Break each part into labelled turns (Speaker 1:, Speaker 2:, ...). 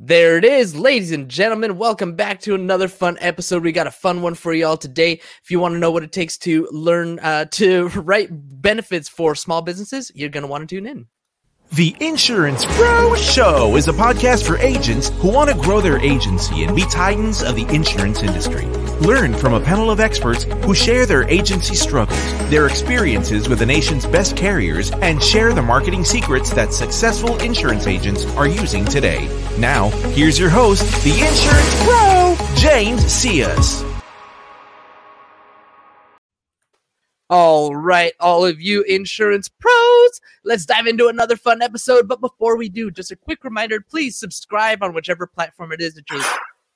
Speaker 1: There it is, ladies and gentlemen. Welcome back to another fun episode. We got a fun one for y'all today. If you want to know what it takes to learn uh, to write benefits for small businesses, you're going to want to tune in.
Speaker 2: The Insurance Pro Show is a podcast for agents who want to grow their agency and be titans of the insurance industry. Learn from a panel of experts who share their agency struggles, their experiences with the nation's best carriers, and share the marketing secrets that successful insurance agents are using today. Now, here's your host, the Insurance Pro, James Cias.
Speaker 1: All right, all of you insurance pros, let's dive into another fun episode. But before we do, just a quick reminder please subscribe on whichever platform it is that you're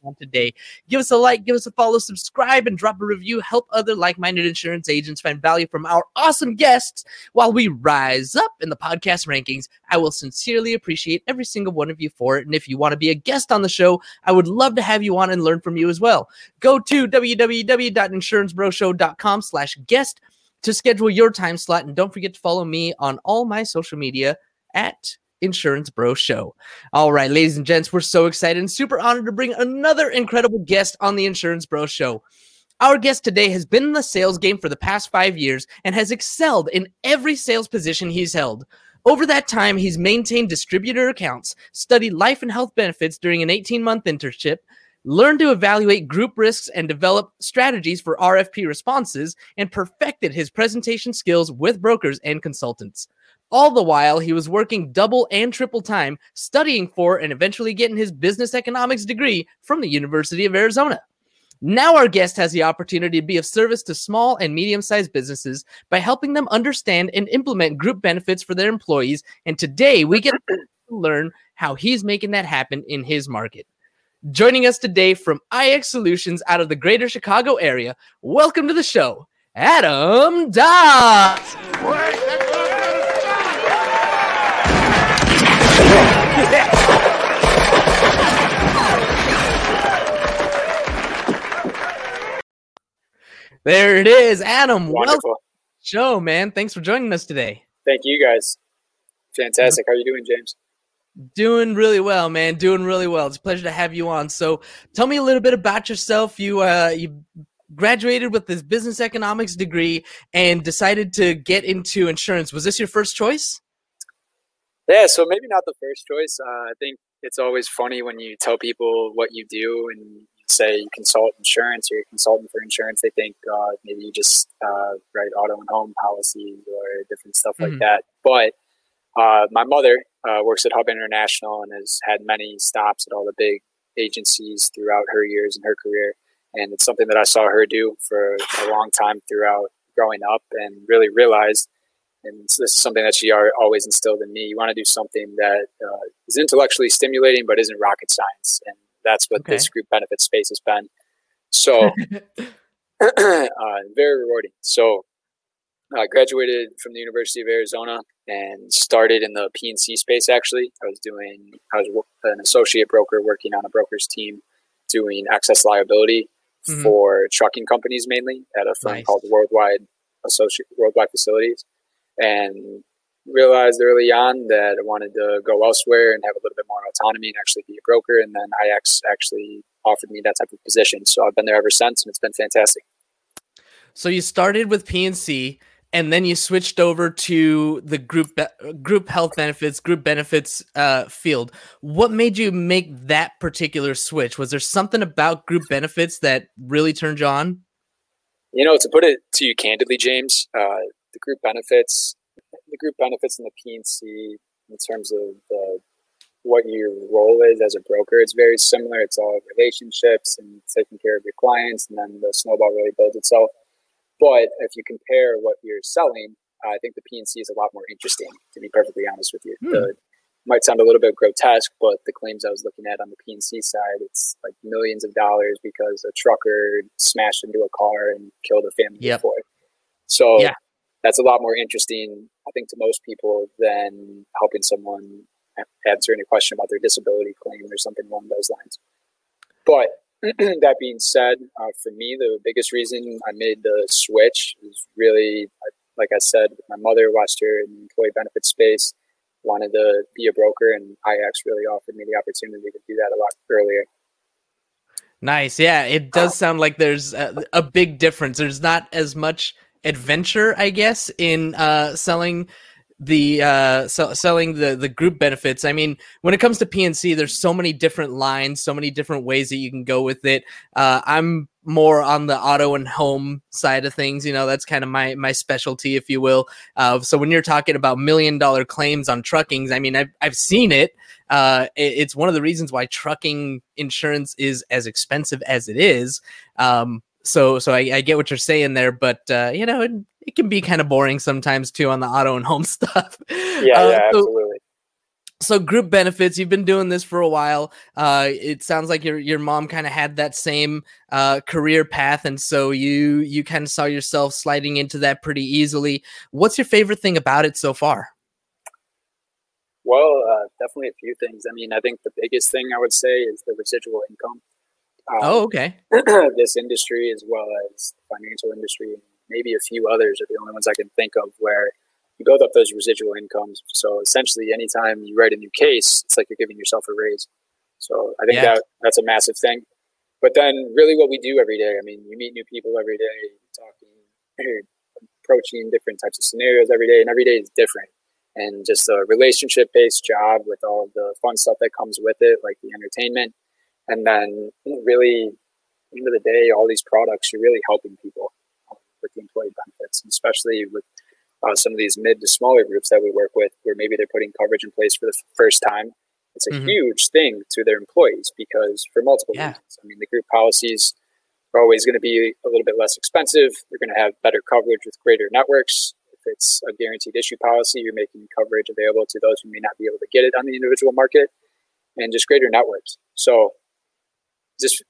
Speaker 1: on today. Give us a like, give us a follow, subscribe, and drop a review. Help other like minded insurance agents find value from our awesome guests while we rise up in the podcast rankings. I will sincerely appreciate every single one of you for it. And if you want to be a guest on the show, I would love to have you on and learn from you as well. Go to www.insuranceproshow.com slash guest to schedule your time slot. And don't forget to follow me on all my social media at Insurance Pro Show. All right, ladies and gents, we're so excited and super honored to bring another incredible guest on the Insurance Pro Show. Our guest today has been in the sales game for the past five years and has excelled in every sales position he's held. Over that time, he's maintained distributor accounts, studied life and health benefits during an 18 month internship, learned to evaluate group risks and develop strategies for RFP responses, and perfected his presentation skills with brokers and consultants. All the while, he was working double and triple time, studying for and eventually getting his business economics degree from the University of Arizona. Now, our guest has the opportunity to be of service to small and medium sized businesses by helping them understand and implement group benefits for their employees. And today, we get to learn how he's making that happen in his market. Joining us today from IX Solutions out of the greater Chicago area, welcome to the show, Adam Daas. There it is, Adam.
Speaker 3: Wonderful.
Speaker 1: Show, man. Thanks for joining us today.
Speaker 3: Thank you guys. Fantastic. How are you doing, James?
Speaker 1: Doing really well, man. Doing really well. It's a pleasure to have you on. So, tell me a little bit about yourself. You uh you graduated with this business economics degree and decided to get into insurance. Was this your first choice?
Speaker 3: Yeah, so maybe not the first choice. Uh, I think it's always funny when you tell people what you do and you say you consult insurance or you're consulting for insurance. They think uh, maybe you just uh, write auto and home policies or different stuff
Speaker 1: Mhm.
Speaker 3: like that. But uh, my mother uh, works at Hub International and has had many stops at all the big agencies throughout her years in her career. And it's something that I saw her do for a long time throughout growing up and really realized and this is something that she always instilled in me. You want to do something that uh, is intellectually stimulating, but isn't rocket science, and that's what this group benefit space has been. So, uh, very rewarding. So, I graduated from the University of Arizona and started in the P&C space. Actually, I was doing I was an associate broker working on a broker's team doing excess liability
Speaker 1: Mhm.
Speaker 3: for trucking companies mainly at a firm
Speaker 1: Nice.
Speaker 3: called Worldwide Associate Worldwide Facilities, and realized early on that I wanted to go elsewhere and have a little bit more autonomy and actually be a broker. And then IX actually offered me that type of position, so I've been there ever since, and it's been fantastic.
Speaker 1: So you started with P&C and then you switched over to the group be- group health benefits, group benefits uh, field. What made you make that particular switch? Was there something about group benefits that really turned you on?
Speaker 3: You know, to put it to you candidly, James, uh, group benefits, the group benefits in the P&C in terms of the, what your role is as a broker, it's very similar. It's all relationships and taking care of your clients, and then the snowball really builds itself. But if you compare what you're selling, uh, I think the P&C is a lot more interesting. To be perfectly honest with you,
Speaker 1: Hmm.
Speaker 3: the, might sound a little bit grotesque, but the claims I was looking at on the P&C side, it's like millions of dollars because a trucker smashed into a car and killed a family
Speaker 1: Yep.
Speaker 3: before. So
Speaker 1: Yeah.
Speaker 3: That's a lot more interesting, I think, to most people than helping someone answer any question about their disability claim or something along those lines. But that being said, uh, for me, the biggest reason I made the switch is really, like I said, my mother watched her in the employee benefit space wanted to be a broker, and IX really offered me the opportunity to do that a lot earlier.
Speaker 1: Nice. Yeah, it does sound like there's a, a, big difference. There's not as much adventure, I guess, in uh, selling the uh selling the the group benefits. I mean when it comes to P&C there's so many different lines so many different ways that you can go with it. Uh i'm more on the auto and home side of things you know that's kind of my my specialty if you will. Uh so when you're talking about million dollar claims on truckings i mean i've, I've seen it. Uh it, it's one of the reasons why trucking insurance is as expensive as it is. Um so so I, I, get what you're saying there, but uh, you know it, it, can be kind of boring sometimes too on the auto and home stuff.
Speaker 3: Yeah, uh, yeah, so, absolutely.
Speaker 1: So group benefits, you've been doing this for a while. Uh, it sounds like your your mom kind of had that same uh, career path, and so you you kind of saw yourself sliding into that pretty easily. What's your favorite thing about it so far?
Speaker 3: Well, uh, definitely a few things. I mean, I think the biggest thing I would say is the residual income.
Speaker 1: Um, oh, okay.
Speaker 3: this industry, as well as the financial industry, and maybe a few others, are the only ones I can think of where you build up those residual incomes. So essentially, anytime you write a new case, it's like you're giving yourself a raise. So I think yeah. that that's a massive thing. But then, really, what we do every day. I mean, you meet new people every day, talking, approaching different types of scenarios every day, and every day is different. And just a relationship-based job with all the fun stuff that comes with it, like the entertainment and then really, end of the day, all these products, you're really helping people um, with the employee benefits, especially with uh, some of these mid to smaller groups that we work with, where maybe they're putting coverage in place for the f- first time. It's a mm-hmm. huge thing to their employees because for multiple yeah. reasons. I mean, the group policies are always going to be a little bit less expensive. They're going to have better coverage with greater networks. If it's a guaranteed issue policy, you're making coverage available to those who may not be able to get it on the individual market and just greater networks. So just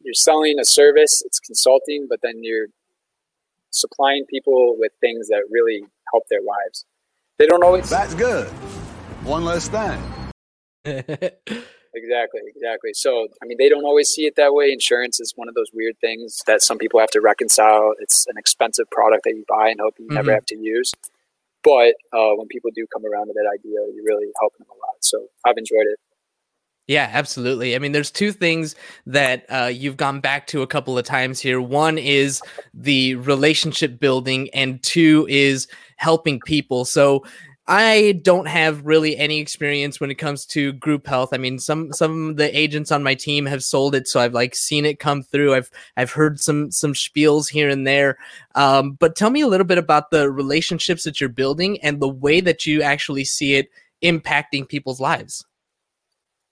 Speaker 3: you're selling a service, it's consulting, but then you're supplying people with things that really help their lives. They don't always.
Speaker 4: That's good. One less thing.
Speaker 3: exactly, exactly. So, I mean, they don't always see it that way. Insurance is one of those weird things that some people have to reconcile. It's an expensive product that you buy and hope you mm-hmm. never have to use. But uh, when people do come around to that idea, you're really helping them a lot. So, I've enjoyed it.
Speaker 1: Yeah, absolutely. I mean, there's two things that uh, you've gone back to a couple of times here. One is the relationship building, and two is helping people. So, I don't have really any experience when it comes to group health. I mean, some some of the agents on my team have sold it, so I've like seen it come through. I've I've heard some some spiels here and there. Um, but tell me a little bit about the relationships that you're building and the way that you actually see it impacting people's lives.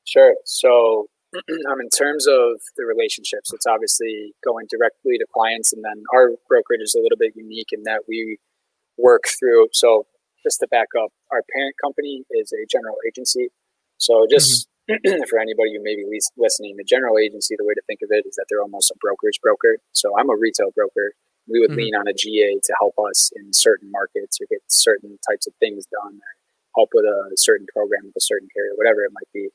Speaker 3: Sure. So, um, in terms of the relationships, it's obviously going directly to clients, and then our brokerage is a little bit unique in that we work through. So, just to back up, our parent company is a general agency. So, just mm-hmm. for anybody who may be listening, the general agency, the way to think of it is that they're almost a brokerage broker. So, I'm a retail broker. We would mm-hmm. lean on a GA to help us in certain markets or get certain types of things done, or help with a certain program with a certain carrier, whatever it might be.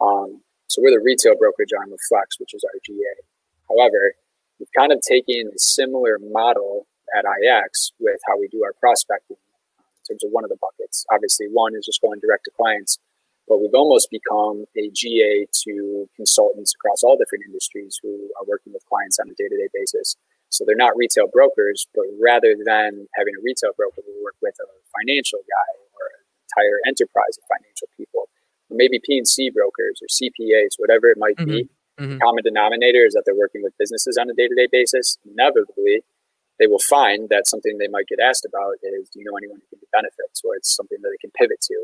Speaker 3: Um, so we're the retail brokerage arm of Flex, which is our GA. However, we've kind of taken a similar model at IX with how we do our prospecting in terms of one of the buckets. Obviously, one is just going direct to clients, but we've almost become a GA to consultants across all different industries who are working with clients on a day to day basis. So they're not retail brokers, but rather than having a retail broker, we work with a financial guy or an entire enterprise of financial people maybe P&C brokers or CPAs, whatever it might mm-hmm. be. Mm-hmm. Common denominator is that they're working with businesses on a day to day basis. Inevitably, they will find that something they might get asked about is do you know anyone who can get benefits or it's something that they can pivot to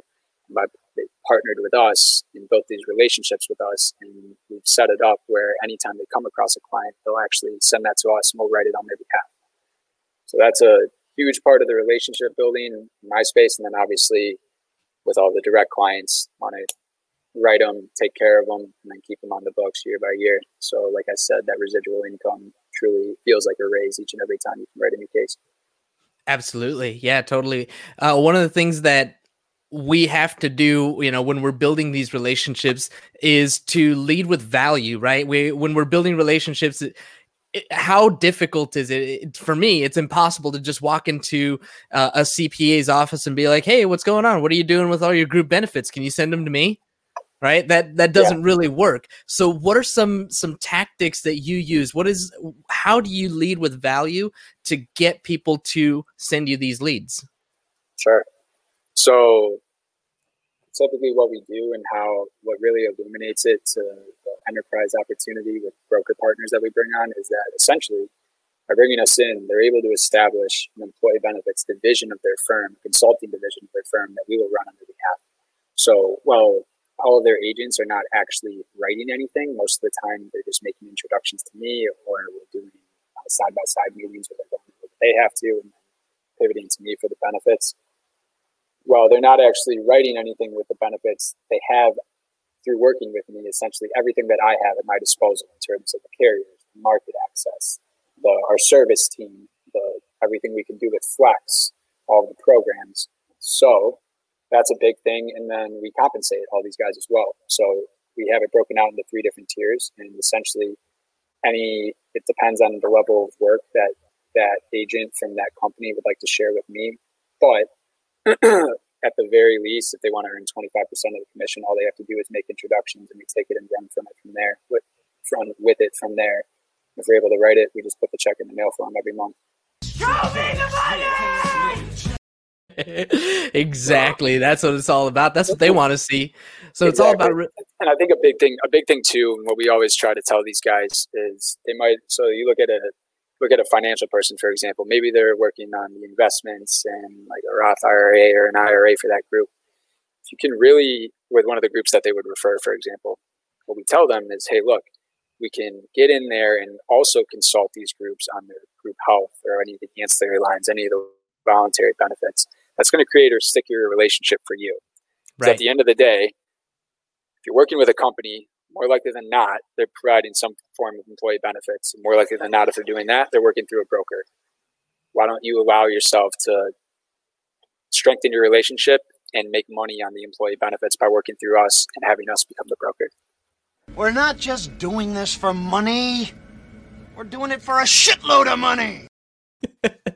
Speaker 3: but they partnered with us and built these relationships with us and we've set it up where anytime they come across a client they'll actually send that to us and we'll write it on their behalf so that's a huge part of the relationship building in my space and then obviously with all the direct clients, want to write them, take care of them, and then keep them on the books year by year. So, like I said, that residual income truly feels like a raise each and every time you can write a new case.
Speaker 1: Absolutely. Yeah, totally. Uh, one of the things that we have to do you know when we're building these relationships is to lead with value right we when we're building relationships how difficult is it? For me it's impossible to just walk into uh, a cpa's office and be like hey what's going on? What are you doing with all your group benefits? Can you send them to me? Right? That that doesn't yeah. really work. So what are some some tactics that you use? What is how do you lead with value to get people to send you these leads?
Speaker 3: Sure. So typically what we do and how what really illuminates it to enterprise opportunity with broker partners that we bring on is that essentially by bringing us in, they're able to establish an employee benefits division of their firm, consulting division of their firm that we will run on their behalf. So, well, all of their agents are not actually writing anything. Most of the time, they're just making introductions to me, or we're doing side by side meetings where they're going they have to, and pivoting to me for the benefits well, they're not actually writing anything with the benefits they have through working with me. Essentially, everything that I have at my disposal in terms of the carriers, the market access, the our service team, the everything we can do with Flex, all the programs. So that's a big thing, and then we compensate all these guys as well. So we have it broken out into three different tiers, and essentially, any it depends on the level of work that that agent from that company would like to share with me, but at the very least, if they want to earn 25% of the commission, all they have to do is make introductions and we take it and run from it from there, with, from, with it from there. If we're able to write it, we just put the check in the mail for them every month. Show me the
Speaker 1: money! exactly. That's what it's all about. That's what they want to see. So exactly. it's all about. Re-
Speaker 3: and I think a big thing, a big thing too, and what we always try to tell these guys is they might. So you look at a look at a financial person, for example, maybe they're working on the investments and like a Roth IRA or an IRA for that group. If you can really, with one of the groups that they would refer, for example, what we tell them is, hey, look, we can get in there and also consult these groups on their group health or any of the ancillary lines, any of the voluntary benefits. That's going to create a stickier relationship for you. Right. At the end of the day, if you're working with a company more likely than not, they're providing some form of employee benefits. More likely than not, if they're doing that, they're working through a broker. Why don't you allow yourself to strengthen your relationship and make money on the employee benefits by working through us and having us become the broker?
Speaker 5: We're not just doing this for money, we're doing it for a shitload of money.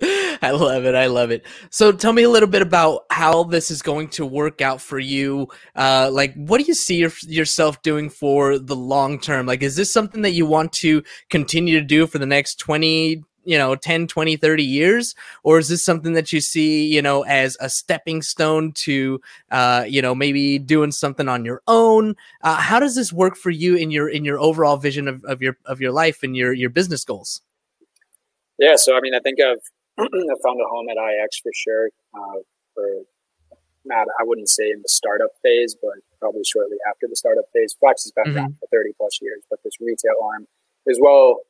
Speaker 1: I love it. I love it. So tell me a little bit about how this is going to work out for you. Uh, like, what do you see your, yourself doing for the long term? Like, is this something that you want to continue to do for the next 20, you know 10 20 30 years or is this something that you see you know as a stepping stone to uh you know maybe doing something on your own uh, how does this work for you in your in your overall vision of, of your of your life and your your business goals
Speaker 3: yeah so i mean i think i've I found a home at IX for sure. Uh, for not, I wouldn't say in the startup phase, but probably shortly after the startup phase. Flex has been mm-hmm. around for 30 plus years, but this retail arm as well,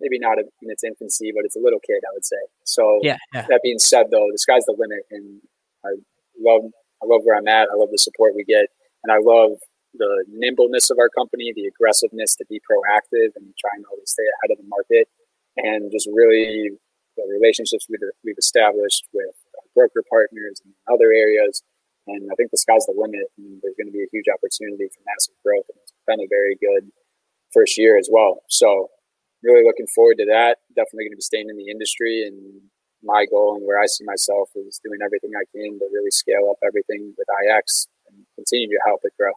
Speaker 3: maybe not in its infancy, but it's a little kid, I would say. So yeah, yeah. that being said, though, the sky's the limit, and I love, I love where I'm at. I love the support we get, and I love the nimbleness of our company, the aggressiveness to be proactive and trying to always stay ahead of the market, and just really the relationships we've, we've established with uh, broker partners and other areas. And I think the sky's the limit, and there's going to be a huge opportunity for massive growth. And it's been a very good first year as well. So, really looking forward to that. Definitely going to be staying in the industry. And my goal and where I see myself is doing everything I can to really scale up everything with IX and continue to help it grow.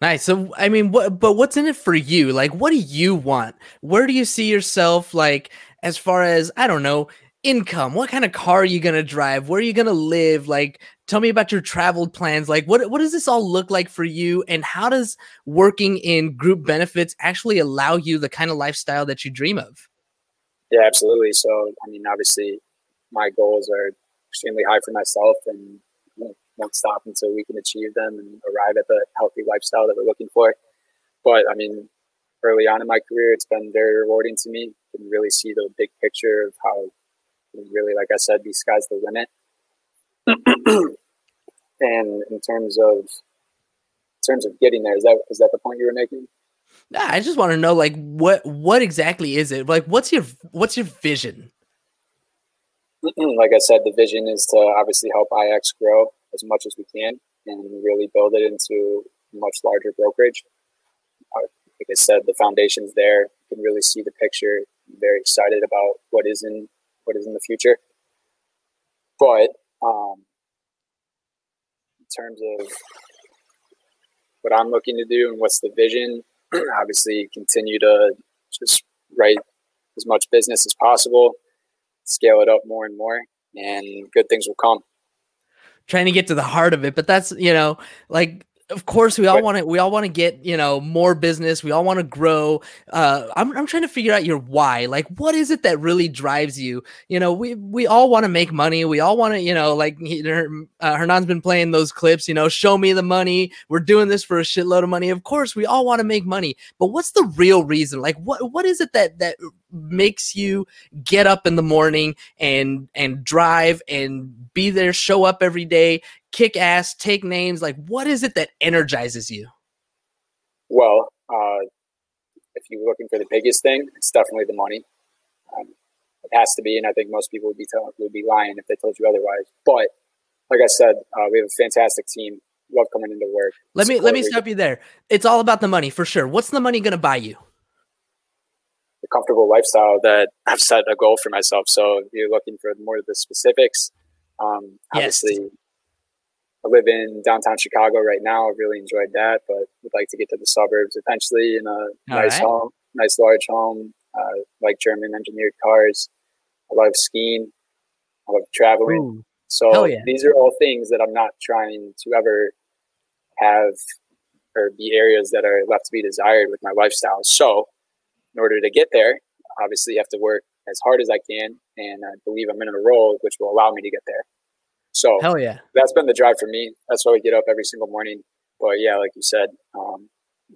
Speaker 1: Nice. So, I mean, what, but what's in it for you? Like, what do you want? Where do you see yourself, like, as far as, I don't know, income? What kind of car are you to drive? Where are you to live? Like, tell me about your travel plans. Like, what, what does this all look like for you? And how does working in group benefits actually allow you the kind of lifestyle that you dream of?
Speaker 3: Yeah, absolutely. So, I mean, obviously, my goals are extremely high for myself and won't stop until we can achieve them and arrive at the healthy lifestyle that we're looking for. But I mean, early on in my career, it's been very rewarding to me. To really see the big picture of how, really, like I said, the sky's the limit. and in terms of in terms of getting there, is that is that the point you were making?
Speaker 1: Nah, I just want to know, like, what what exactly is it? Like, what's your what's your vision?
Speaker 3: like I said, the vision is to obviously help IX grow as much as we can and really build it into a much larger brokerage. Uh, like I said, the foundation's there. You can really see the picture. Very excited about what is in what is in the future. But um, in terms of what I'm looking to do and what's the vision, obviously continue to just write as much business as possible, scale it up more and more, and good things will come.
Speaker 1: Trying to get to the heart of it, but that's you know like of course we all want to we all want to get you know more business. We all want to grow. Uh I'm, I'm trying to figure out your why. Like what is it that really drives you? You know we we all want to make money. We all want to you know like he, uh, hernan's been playing those clips you know show me the money. We're doing this for a shitload of money. Of course we all want to make money. But what's the real reason? Like what what is it that that makes you get up in the morning and and drive and be there show up every day kick ass take names like what is it that energizes you?
Speaker 3: Well uh, if you're looking for the biggest thing it's definitely the money. Um, it has to be and i think most people would be telling would be lying if they told you otherwise. But like i said uh, we have a fantastic team. Love coming into work.
Speaker 1: Let me let me stop you there. It's all about the money for sure. What's the money going to buy you
Speaker 3: comfortable lifestyle that I've set a goal for myself. So if you're looking for more of the specifics, um, obviously yes. I live in downtown Chicago right now. I've really enjoyed that, but would like to get to the suburbs eventually in a All nice right. home, nice large home, uh, like German engineered cars. I love skiing. I love traveling. Ooh. So yeah. these are all things that I'm not trying to ever have or be areas that are left to be desired with my lifestyle. So in order to get there, obviously you have to work as hard as I can, and I believe I'm in a role which will allow me to get there. So
Speaker 1: hell yeah,
Speaker 3: that's been the drive for me. That's why we get up every single morning. But yeah, like you said, um,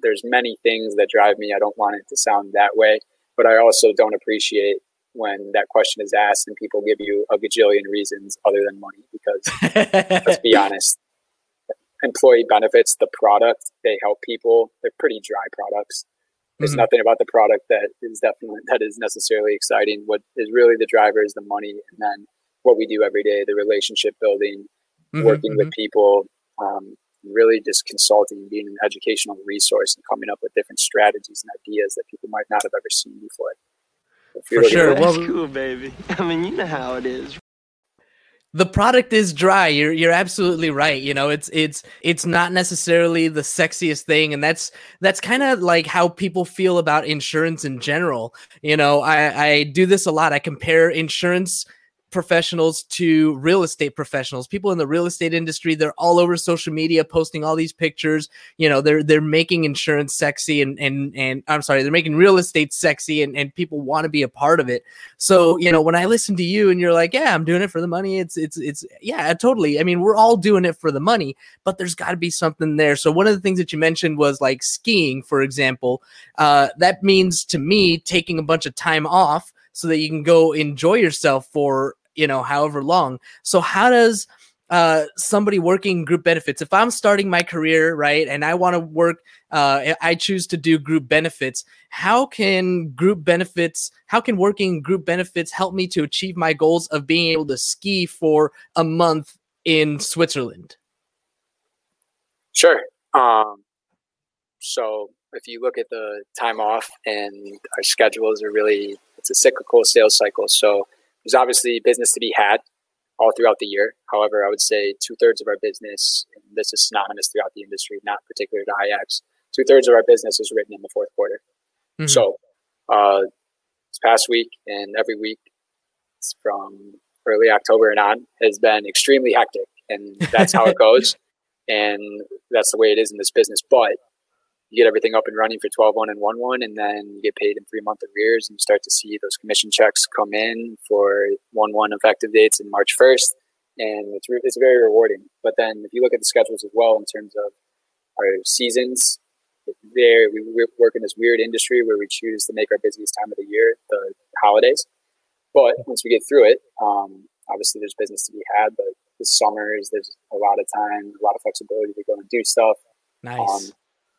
Speaker 3: there's many things that drive me. I don't want it to sound that way, but I also don't appreciate when that question is asked and people give you a gajillion reasons other than money. Because let's be honest, employee benefits, the product, they help people. They're pretty dry products. There's mm-hmm. nothing about the product that is definitely that is necessarily exciting. What is really the driver is the money, and then what we do every day, the relationship building, mm-hmm, working mm-hmm. with people, um, really just consulting, being an educational resource, and coming up with different strategies and ideas that people might not have ever seen before.
Speaker 1: For sure,
Speaker 6: well, cool, baby. I mean, you know how it is
Speaker 1: the product is dry. You're you're absolutely right. You know it's it's it's not necessarily the sexiest thing. And that's that's kind of like how people feel about insurance in general. You know i i do this a lot. I compare insurance professionals to real estate professionals people in the real estate industry they're all over social media posting all these pictures. You know they're they're making insurance sexy and and and I'm sorry they're making real estate sexy and and people want to be a part of it. So you know when I listen to you and you're like yeah I'm doing it for the money it's it's it's yeah totally. I mean we're all doing it for the money but there's got to be something there. So one of the things that you mentioned was like skiing for example. Uh that means to me taking a bunch of time off so that you can go enjoy yourself for you know however long. So how does uh, somebody working group benefits if i'm starting my career right and i want to work uh, i choose to do group benefits how can group benefits how can working group benefits help me to achieve my goals of being able to ski for a month in switzerland?
Speaker 3: Sure. Um, so if you look at the time off and our schedules are really it's a cyclical sales cycle. So there's obviously business to be had all throughout the year. However, I would say two thirds of our business, this is synonymous throughout the industry, not particular to IX, two thirds of our business is written in the fourth quarter. Mm-hmm. So, uh, this past week and every week from early October and on has been extremely hectic. And that's how it goes. and that's the way it is in this business. But you get everything up and running for 12 1 and 1 1 and then you get paid in three month arrears and you start to see those commission checks come in for 1 1 effective dates in march 1st and it's, re- it's very rewarding. But then if you look at the schedules as well in terms of our seasons there we work in this weird industry where we choose to make our busiest time of the year the holidays. But once we get through it um, obviously there's business to be had but the summers there's a lot of time a lot of flexibility to go and do stuff.
Speaker 1: Nice. Um,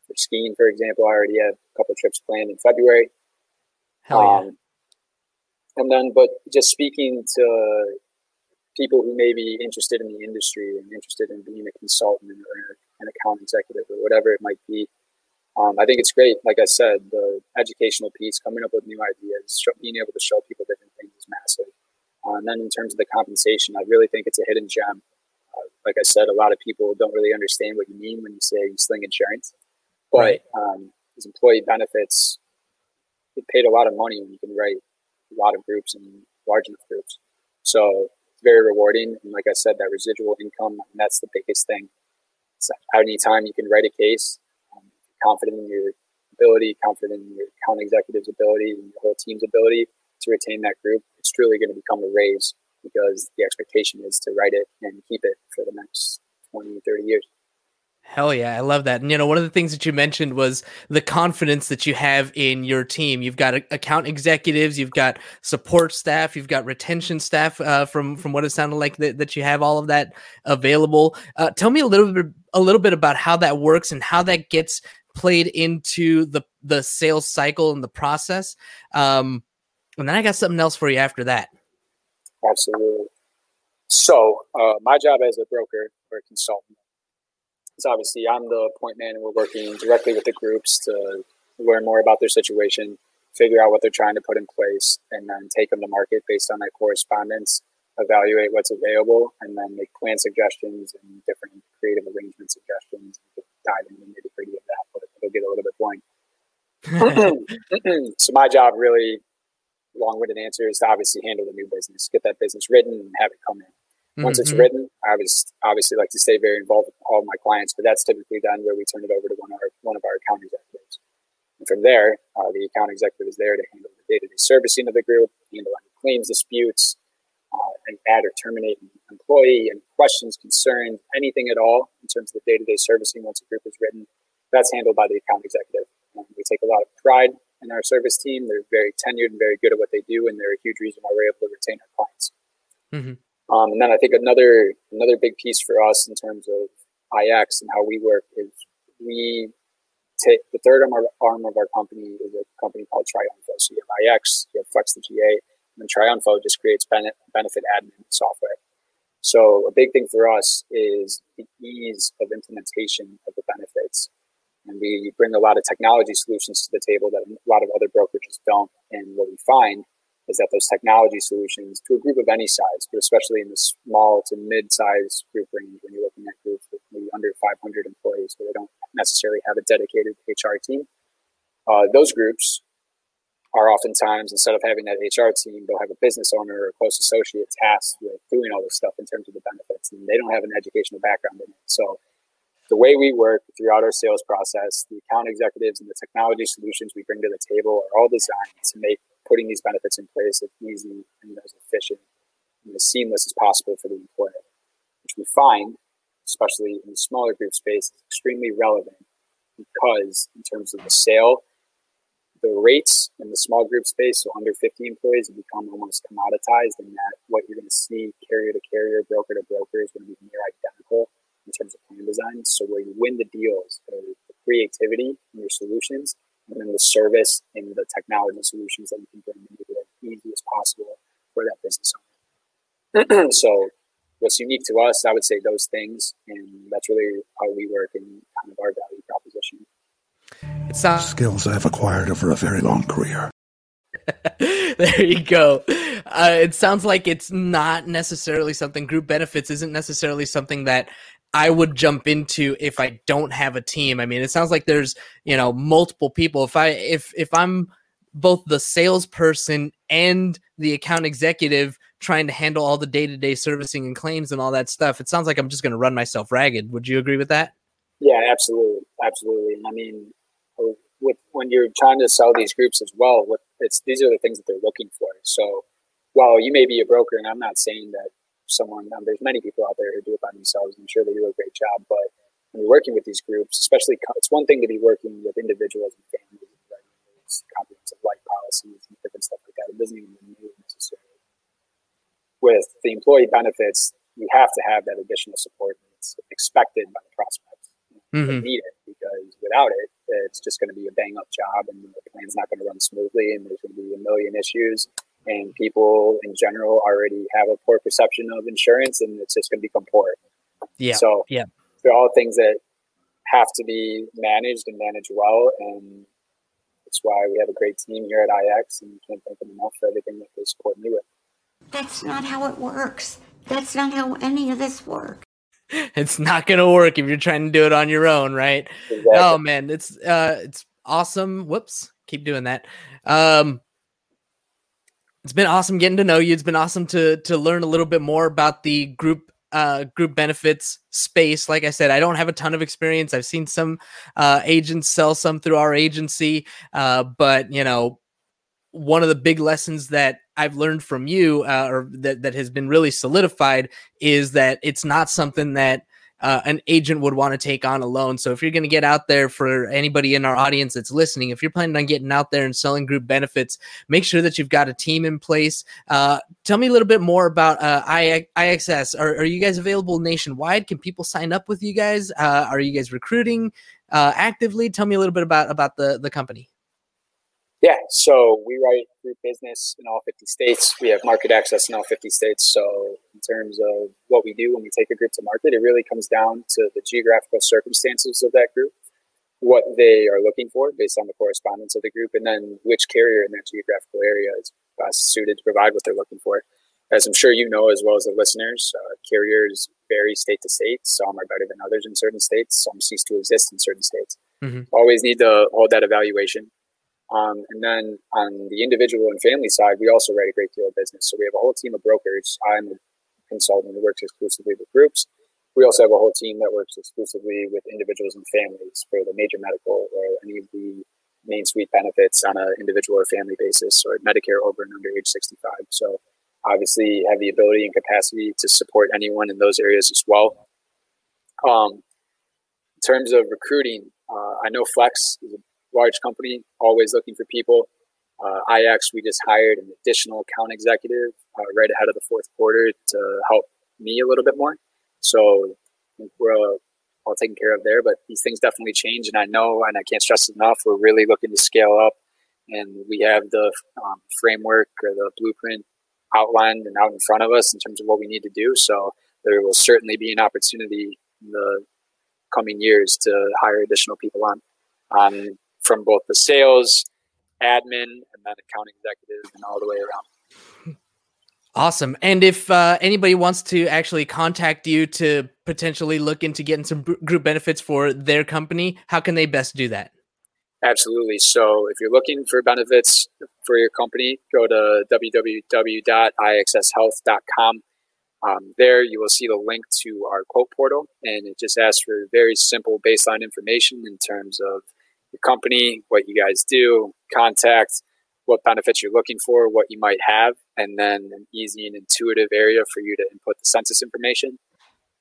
Speaker 3: for skiing, for example, I already have a couple trips planned in February.
Speaker 1: Hell yeah. Um,
Speaker 3: and then, but just speaking to people who may be interested in the industry and interested in being a consultant or an account executive or whatever it might be, um, I think it's great. Like I said, the educational piece, coming up with new ideas, show, being able to show people different things is massive. Uh, and then in terms of the compensation, I really think it's a hidden gem. Uh, like I said, a lot of people don't really understand what you mean when you say you sling insurance. But um, these employee benefits, it paid a lot of money when you can write a lot of groups and large enough groups. So it's very rewarding. And like I said, that residual income, that's the biggest thing. So anytime you can write a case, um, confident in your ability, confident in your account executive's ability, and your whole team's ability to retain that group, it's truly going to become a raise because the expectation is to write it and keep it for the next 20, 30 years.
Speaker 1: Hell yeah, I love that. And you know, one of the things that you mentioned was the confidence that you have in your team. You've got account executives, you've got support staff, you've got retention staff. Uh, from from what it sounded like that, that you have all of that available. Uh, tell me a little bit a little bit about how that works and how that gets played into the the sales cycle and the process. Um, and then I got something else for you after that.
Speaker 3: Absolutely. So, uh, my job as a broker or consultant is obviously I'm the point man, and we're working directly with the groups to learn more about their situation, figure out what they're trying to put in place, and then take them to market based on that correspondence, evaluate what's available, and then make plan suggestions and different creative arrangement suggestions. Dive into the nitty gritty of that, but it'll get a little bit blank. so my job really long-winded answer is to obviously handle the new business, get that business written, and have it come in. Once mm-hmm. it's written, I would obviously like to stay very involved with all my clients, but that's typically done where we turn it over to one of our one of our account executives. And from there, uh, the account executive is there to handle the day-to-day servicing of the group, handle any claims disputes, uh, and add or terminate an employee, and questions, concerns, anything at all in terms of the day-to-day servicing once a group is written. That's handled by the account executive. And we take a lot of pride in our service team. They're very tenured and very good at what they do, and they're a huge reason why we're able to retain our clients. Mm-hmm. Um, and then I think another another big piece for us in terms of IX and how we work is we take the third arm, arm of our company is a company called Triunfo. So you have IX, you have Flex the GA, and then Triunfo just creates benefit, benefit admin software. So a big thing for us is the ease of implementation of the benefits. And we bring a lot of technology solutions to the table that a lot of other brokerages don't. And what we find is that those technology solutions to a group of any size, but especially in the small to mid-size group range, when you're looking at groups with maybe under 500 employees, where they don't necessarily have a dedicated HR team, uh, those groups are oftentimes instead of having that HR team, they'll have a business owner or a close associate tasked with doing all this stuff in terms of the benefits, and they don't have an educational background in it. So the way we work throughout our sales process, the account executives and the technology solutions we bring to the table are all designed to make putting these benefits in place as easy and as efficient and as seamless as possible for the employer, which we find, especially in the smaller group space, is extremely relevant because in terms of the sale, the rates in the small group space, so under 50 employees, have become almost commoditized in that what you're going to see carrier to carrier, broker to broker is going to be near identical in terms of plan design. So where you win the deals, the creativity in your solutions and then the service and the technology solutions that you can bring to make it as easy as possible for that business owner. so what's unique to us, I would say those things, and that's really how we work and kind of our value proposition.
Speaker 7: It sounds skills I've acquired over a very long career.
Speaker 1: there you go. Uh, it sounds like it's not necessarily something group benefits isn't necessarily something that I would jump into if I don't have a team. I mean, it sounds like there's, you know, multiple people. If I if if I'm both the salesperson and the account executive trying to handle all the day-to-day servicing and claims and all that stuff, it sounds like I'm just going to run myself ragged. Would you agree with that?
Speaker 3: Yeah, absolutely. Absolutely. And I mean, with when you're trying to sell these groups as well, what it's these are the things that they're looking for. So while you may be a broker and I'm not saying that someone. Um, there's many people out there who do it by themselves. I'm sure they do a great job, but when you're working with these groups, especially, it's one thing to be working with individuals and families, right? Comprehensive life policies and different stuff like that. It doesn't even mean necessarily. With the employee benefits, you have to have that additional support. It's expected by the prospects. Mm-hmm. They need it because without it, it's just going to be a bang up job and the plan's not going to run smoothly and there's going to be a million issues and people in general already have a poor perception of insurance and it's just going to become poor.
Speaker 1: Yeah.
Speaker 3: So
Speaker 1: yeah,
Speaker 3: they're all things that have to be managed and managed well. And that's why we have a great team here at IX and can't thank them enough for everything that they support me with.
Speaker 8: That's not how it works. That's not how any of this works.
Speaker 1: It's not gonna work if you're trying to do it on your own, right?
Speaker 3: Exactly.
Speaker 1: Oh man, it's uh it's awesome. Whoops, keep doing that. Um it's been awesome getting to know you. It's been awesome to to learn a little bit more about the group uh group benefits space. Like I said, I don't have a ton of experience. I've seen some uh agents sell some through our agency. Uh but you know, one of the big lessons that I've learned from you, uh, or that that has been really solidified, is that it's not something that uh, an agent would want to take on alone. So if you're going to get out there for anybody in our audience that's listening, if you're planning on getting out there and selling group benefits, make sure that you've got a team in place. Uh, tell me a little bit more about uh, I- IXS. Are, are you guys available nationwide? Can people sign up with you guys? Uh, are you guys recruiting uh, actively? Tell me a little bit about about the the company.
Speaker 3: Yeah, so we write group business in all 50 states. We have market access in all 50 states. So, in terms of what we do when we take a group to market, it really comes down to the geographical circumstances of that group, what they are looking for based on the correspondence of the group, and then which carrier in that geographical area is best suited to provide what they're looking for. As I'm sure you know, as well as the listeners, uh, carriers vary state to state. Some are better than others in certain states. Some cease to exist in certain states.
Speaker 1: Mhm.
Speaker 3: Always need to hold that evaluation. Um, and then on the individual and family side, we also write a great deal of business. So we have a whole team of brokers. I'm a consultant who works exclusively with groups. We also have a whole team that works exclusively with individuals and families for the major medical or any of the main suite benefits on an individual or family basis or Medicare over and under age 65. So obviously have the ability and capacity to support anyone in those areas as well. Um, in terms of recruiting, uh, I know Flex is a large company, always looking for people. Uh, IX, we just hired an additional account executive uh, right ahead of the fourth quarter to help me a little bit more. So we're all, all taken care of there. But these things definitely change, and I know, and I can't stress enough, we're really looking to scale up, and we have the um, framework or the blueprint outlined and out in front of us in terms of what we need to do. So there will certainly be an opportunity in the coming years to hire additional people on. Um, from both the sales, admin, and then account executive, and all the way around.
Speaker 1: Awesome. And if uh, anybody wants to actually contact you to potentially look into getting some group benefits for their company, how can they best do that?
Speaker 3: Absolutely. So if you're looking for benefits for your company, go to www.ixshealth.com. Um, there you will see the link to our quote portal, and it just asks for very simple baseline information in terms of your company, what you guys do, contact, what benefits you're looking for, what you might have, and then an easy and intuitive area for you to input the census information.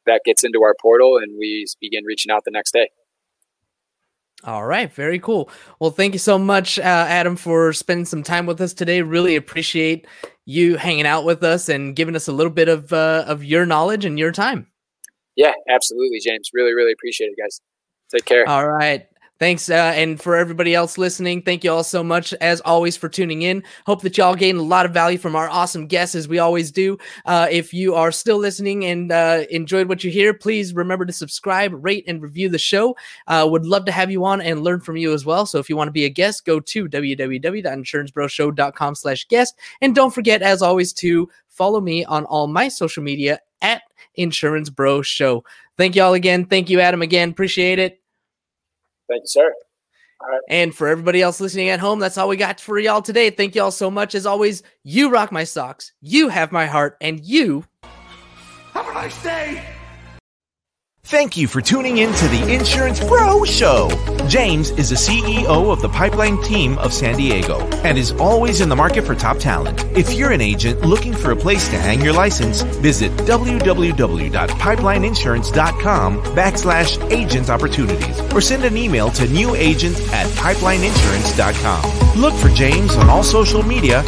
Speaker 3: That gets into our portal, and we begin reaching out the next day.
Speaker 1: All right, very cool. Well, thank you so much, uh, Adam, for spending some time with us today. Really appreciate you hanging out with us and giving us a little bit of uh, of your knowledge and your time.
Speaker 3: Yeah, absolutely, James. Really, really appreciate it, guys. Take care.
Speaker 1: All right. Thanks. Uh, and for everybody else listening, thank you all so much, as always, for tuning in. Hope that y'all gained a lot of value from our awesome guests, as we always do. Uh, if you are still listening and uh, enjoyed what you hear, please remember to subscribe, rate, and review the show. Uh, would love to have you on and learn from you as well. So if you want to be a guest, go to www.insuranceproshow.com slash guest. And don't forget, as always, to follow me on all my social media at Insurance Pro Show. Thank you all again. Thank you, Adam, again. Appreciate it.
Speaker 3: Thank you, sir.
Speaker 1: And for everybody else listening at home, that's all we got for y'all today. Thank y'all so much. As always, you rock my socks, you have my heart, and you
Speaker 5: Have a nice day.
Speaker 2: Thank you for tuning in to the Insurance Pro Show. James is the CEO of the Pipeline team of San Diego and is always in the market for top talent. If you're an agent looking for a place to hang your license, visit www.pipelineinsurance.com backslash agent opportunities or send an email to new agent at pipelineinsurance.com. Look for James on all social media